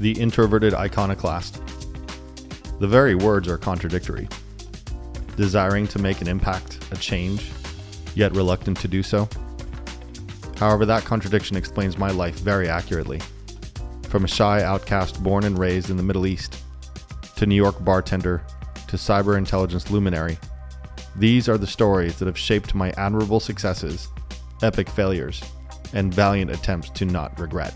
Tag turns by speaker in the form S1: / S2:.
S1: the introverted iconoclast. The very words are contradictory. Desiring to make an impact, a change, yet reluctant to do so. However, that contradiction explains my life very accurately. From a shy outcast born and raised in the Middle East, to New York bartender, to cyber intelligence luminary, these are the stories that have shaped my admirable successes, epic failures, and valiant attempts to not regret.